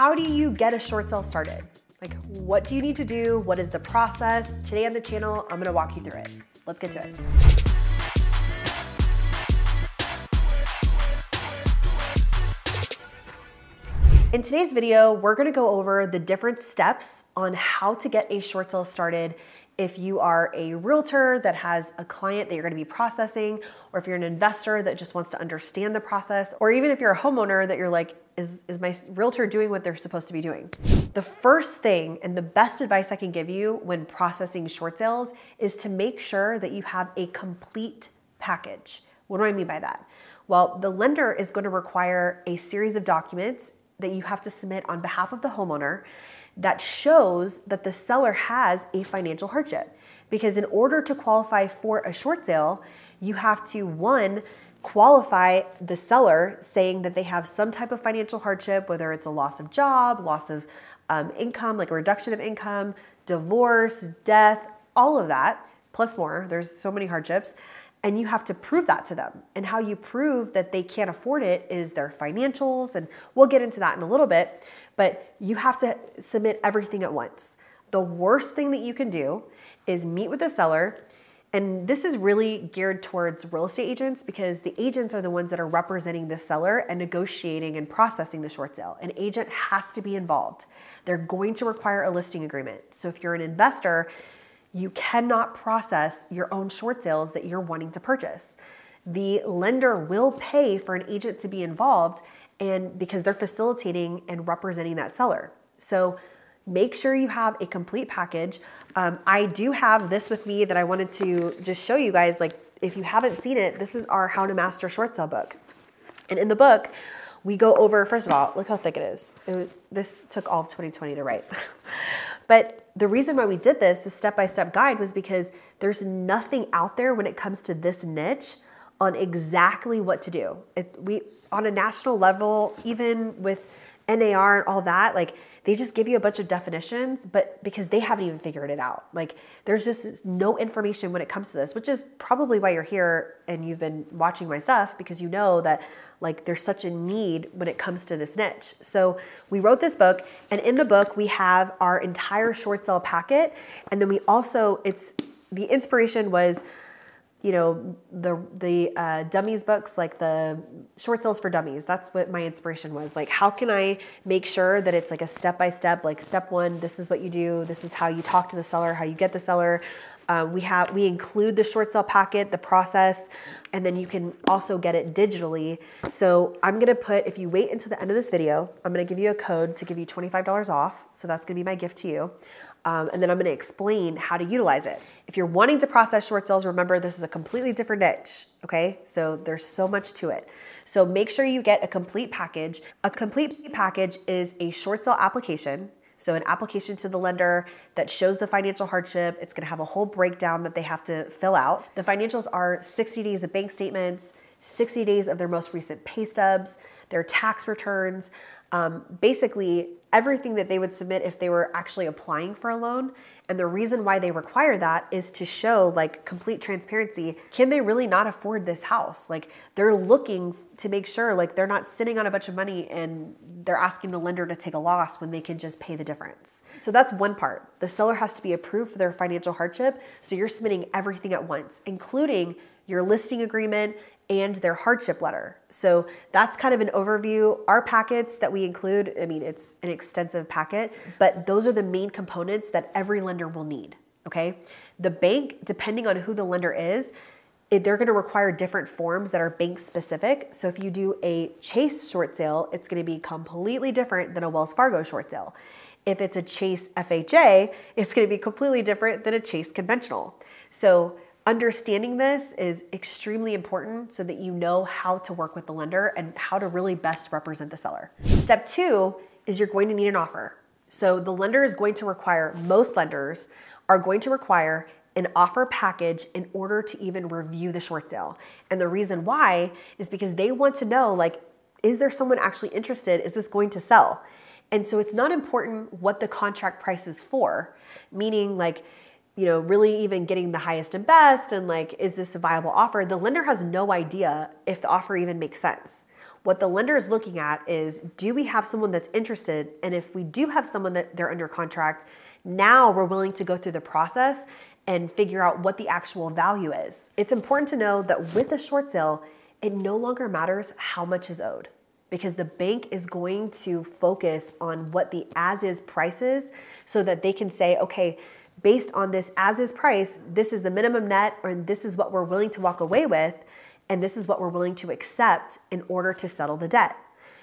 how do you get a short sale started? Like, what do you need to do? What is the process? Today on the channel, I'm gonna walk you through it. Let's get to it. In today's video, we're gonna go over the different steps on how to get a short sale started if you are a realtor that has a client that you're gonna be processing, or if you're an investor that just wants to understand the process, or even if you're a homeowner that you're like, is, is my realtor doing what they're supposed to be doing? The first thing and the best advice I can give you when processing short sales is to make sure that you have a complete package. What do I mean by that? Well, the lender is going to require a series of documents that you have to submit on behalf of the homeowner that shows that the seller has a financial hardship. Because in order to qualify for a short sale, you have to, one, qualify the seller saying that they have some type of financial hardship, whether it's a loss of job, loss of um, income, like a reduction of income, divorce, death, all of that, plus more. There's so many hardships and you have to prove that to them. And how you prove that they can't afford it is their financials, and we'll get into that in a little bit, but you have to submit everything at once. The worst thing that you can do is meet with the seller. And this is really geared towards real estate agents because the agents are the ones that are representing the seller and negotiating and processing the short sale. An agent has to be involved. They're going to require a listing agreement. So if you're an investor, you cannot process your own short sales that you're wanting to purchase. The lender will pay for an agent to be involved and because they're facilitating and representing that seller. So make sure you have a complete package. Um, I do have this with me that I wanted to just show you guys. Like, if you haven't seen it, this is our How to Master Short Sale book. And in the book, we go over, first of all, look how thick it is. It this took all of 2020 to write. But the reason why we did this, the step by step guide, was because there's nothing out there when it comes to this niche on exactly what to do. It, we on a national level, even with NAR and all that, like they just give you a bunch of definitions, but because they haven't even figured it out. Like there's just no information when it comes to this, which is probably why you're here and you've been watching my stuff because you know that like there's such a need when it comes to this niche. So we wrote this book, and in the book we have our entire short sale packet, and then we also it's the inspiration was you know the the uh, dummies books like the short sales for dummies that's what my inspiration was like how can i make sure that it's like a step by step like step one this is what you do this is how you talk to the seller how you get the seller uh, we have we include the short sale packet, the process, and then you can also get it digitally. So I'm gonna put if you wait until the end of this video, I'm gonna give you a code to give you $25 off. So that's gonna be my gift to you. Um, and then I'm going to explain how to utilize it. If you're wanting to process short sales, remember this is a completely different niche. Okay, so there's so much to it. So make sure you get a complete package. A complete package is a short sale application so, an application to the lender that shows the financial hardship, it's gonna have a whole breakdown that they have to fill out. The financials are 60 days of bank statements, 60 days of their most recent pay stubs, their tax returns, um, basically everything that they would submit if they were actually applying for a loan. And the reason why they require that is to show like complete transparency. Can they really not afford this house? Like they're looking to make sure like they're not sitting on a bunch of money and they're asking the lender to take a loss when they can just pay the difference. So that's one part. The seller has to be approved for their financial hardship. So you're submitting everything at once, including your listing agreement and their hardship letter. So that's kind of an overview. Our packets that we include, I mean, it's an extensive packet, but those are the main components that every lender will need. Okay. The bank, depending on who the lender is, they're going to require different forms that are bank specific. So if you do a Chase short sale, it's going to be completely different than a Wells Fargo short sale. If it's a Chase FHA, it's going to be completely different than a Chase conventional. So Understanding this is extremely important so that you know how to work with the lender and how to really best represent the seller. Step two is you're going to need an offer. So the lender is going to require, most lenders are going to require an offer package in order to even review the short sale. And the reason why is because they want to know like, is there someone actually interested? Is this going to sell? And so it's not important what the contract price is for, meaning like, you know, really even getting the highest and best and like, is this a viable offer? The lender has no idea if the offer even makes sense. What the lender is looking at is do we have someone that's interested? And if we do have someone that they're under contract, now we're willing to go through the process and figure out what the actual value is. It's important to know that with a short sale, it no longer matters how much is owed because the bank is going to focus on what the as is price is so that they can say, okay, based on this as is price, this is the minimum net, or this is what we're willing to walk away with, and this is what we're willing to accept in order to settle the debt.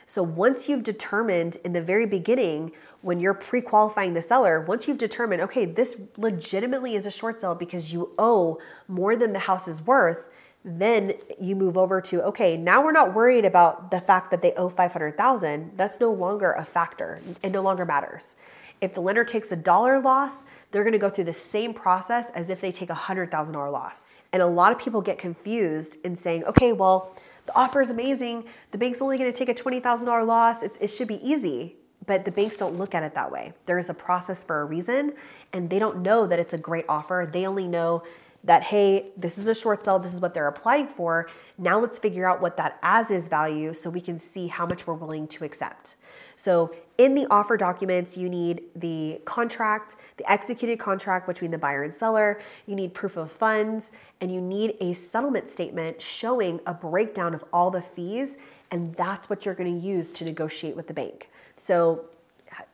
So once you've determined in the very beginning, when you're pre qualifying the seller, once you've determined, okay, this legitimately is a short sale because you owe more than the house is worth, then you move over to okay now we're not worried about the fact that they owe 500000 that's no longer a factor it no longer matters if the lender takes a dollar loss they're to go through the same process as if they take a $100000 loss. And a lot of people get confused in saying okay well the offer is amazing. The bank's only to take a $20000 loss. It, it should be easy. But the banks don't look at it that way. There is a process for a reason and they don't know that it's a great offer. They only know that, hey, this is a short sale, this is what they're applying for. Now let's figure out what that as is value so we can see how much we're willing to accept. So, in the offer documents, you need the contract, the executed contract between the buyer and seller, you need proof of funds, and you need a settlement statement showing a breakdown of all the fees, and that's what you're to use to negotiate with the bank. So,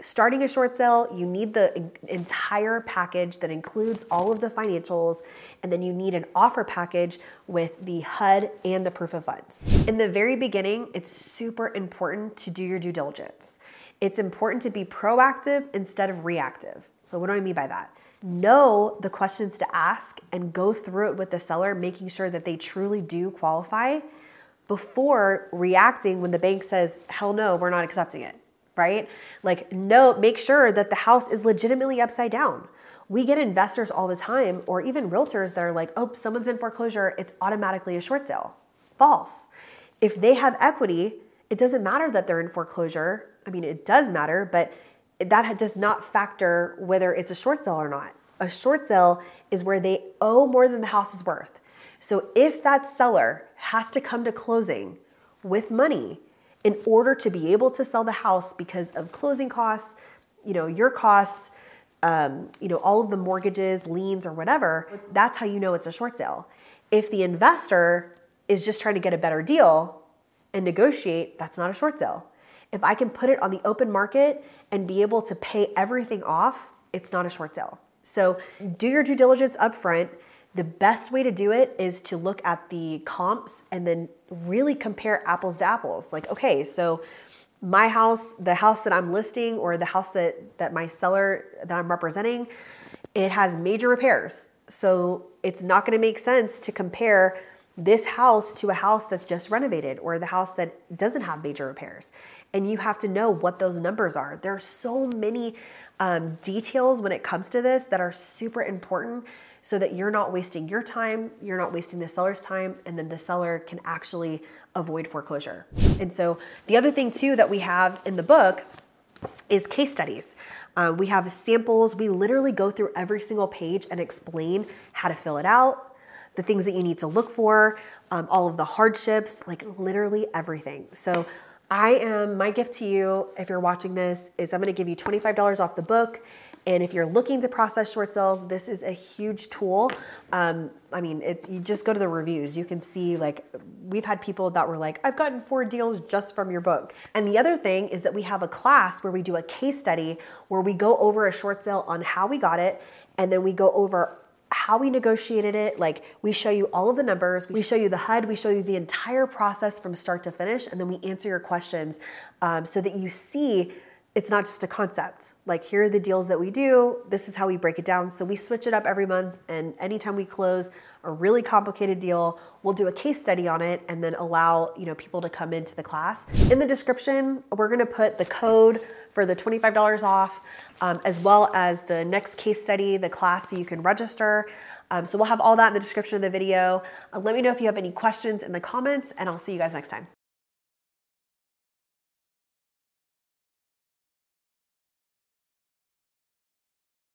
starting a short sale, you need the entire package that includes all of the financials, and then you need an offer package with the HUD and the proof of funds. In the very beginning, it's super important to do your due diligence. It's important to be proactive instead of reactive. So, what do I mean by that? Know the questions to ask and go through it with the seller, making sure that they truly do qualify before reacting when the bank says, hell no, we're not accepting it right? Like, no, make sure that the house is legitimately upside down. We get investors all the time, or even realtors that are like, oh, someone's in foreclosure, it's automatically a short sale. False. If they have equity, it doesn't matter that they're in foreclosure. I mean, it does matter, but that does not factor whether it's a short sale or not. A short sale is where they owe more than the house is worth. So if that seller has to come to closing with money, in order to be able to sell the house because of closing costs, you know, your costs, um, you know, all of the mortgages, liens, or whatever, that's how you know it's a short sale. If the investor is just trying to get a better deal and negotiate, that's not a short sale. If I can put it on the open market and be able to pay everything off, it's not a short sale. So do your due diligence upfront the best way to do it is to look at the comps and then really compare apples to apples. Like, okay, so my house, the house that I'm listing or the house that that my seller that I'm representing, it has major repairs. So it's not to make sense to compare this house to a house that's just renovated or the house that doesn't have major repairs. And you have to know what those numbers are. There are so many um, details when it comes to this that are super important so that you're not wasting your time, you're not wasting the seller's time, and then the seller can actually avoid foreclosure. And so the other thing too that we have in the book is case studies. Uh, we have samples. We literally go through every single page and explain how to fill it out, the things that you need to look for, um, all of the hardships, like literally everything. So I am, my gift to you, if you're watching this, is I'm gonna give you $25 off the book. And if you're looking to process short sales, this is a huge tool. Um, I mean, it's you just go to the reviews. You can see like we've had people that were like, I've gotten four deals just from your book. And the other thing is that we have a class where we do a case study where we go over a short sale on how we got it, and then we go over how we negotiated it. Like we show you all of the numbers, we show you the HUD, we show you the entire process from start to finish, and then we answer your questions um, so that you see it's not just a concept. Like, here are the deals that we do, this is how we break it down. So, we switch it up every month, and anytime we close a really complicated deal, we'll do a case study on it and then allow you know people to come into the class. In the description, we're gonna put the code for the $25 off, um, as well as the next case study, the class, so you can register. Um, so, we'll have all that in the description of the video. Uh, let me know if you have any questions in the comments, and I'll see you guys next time.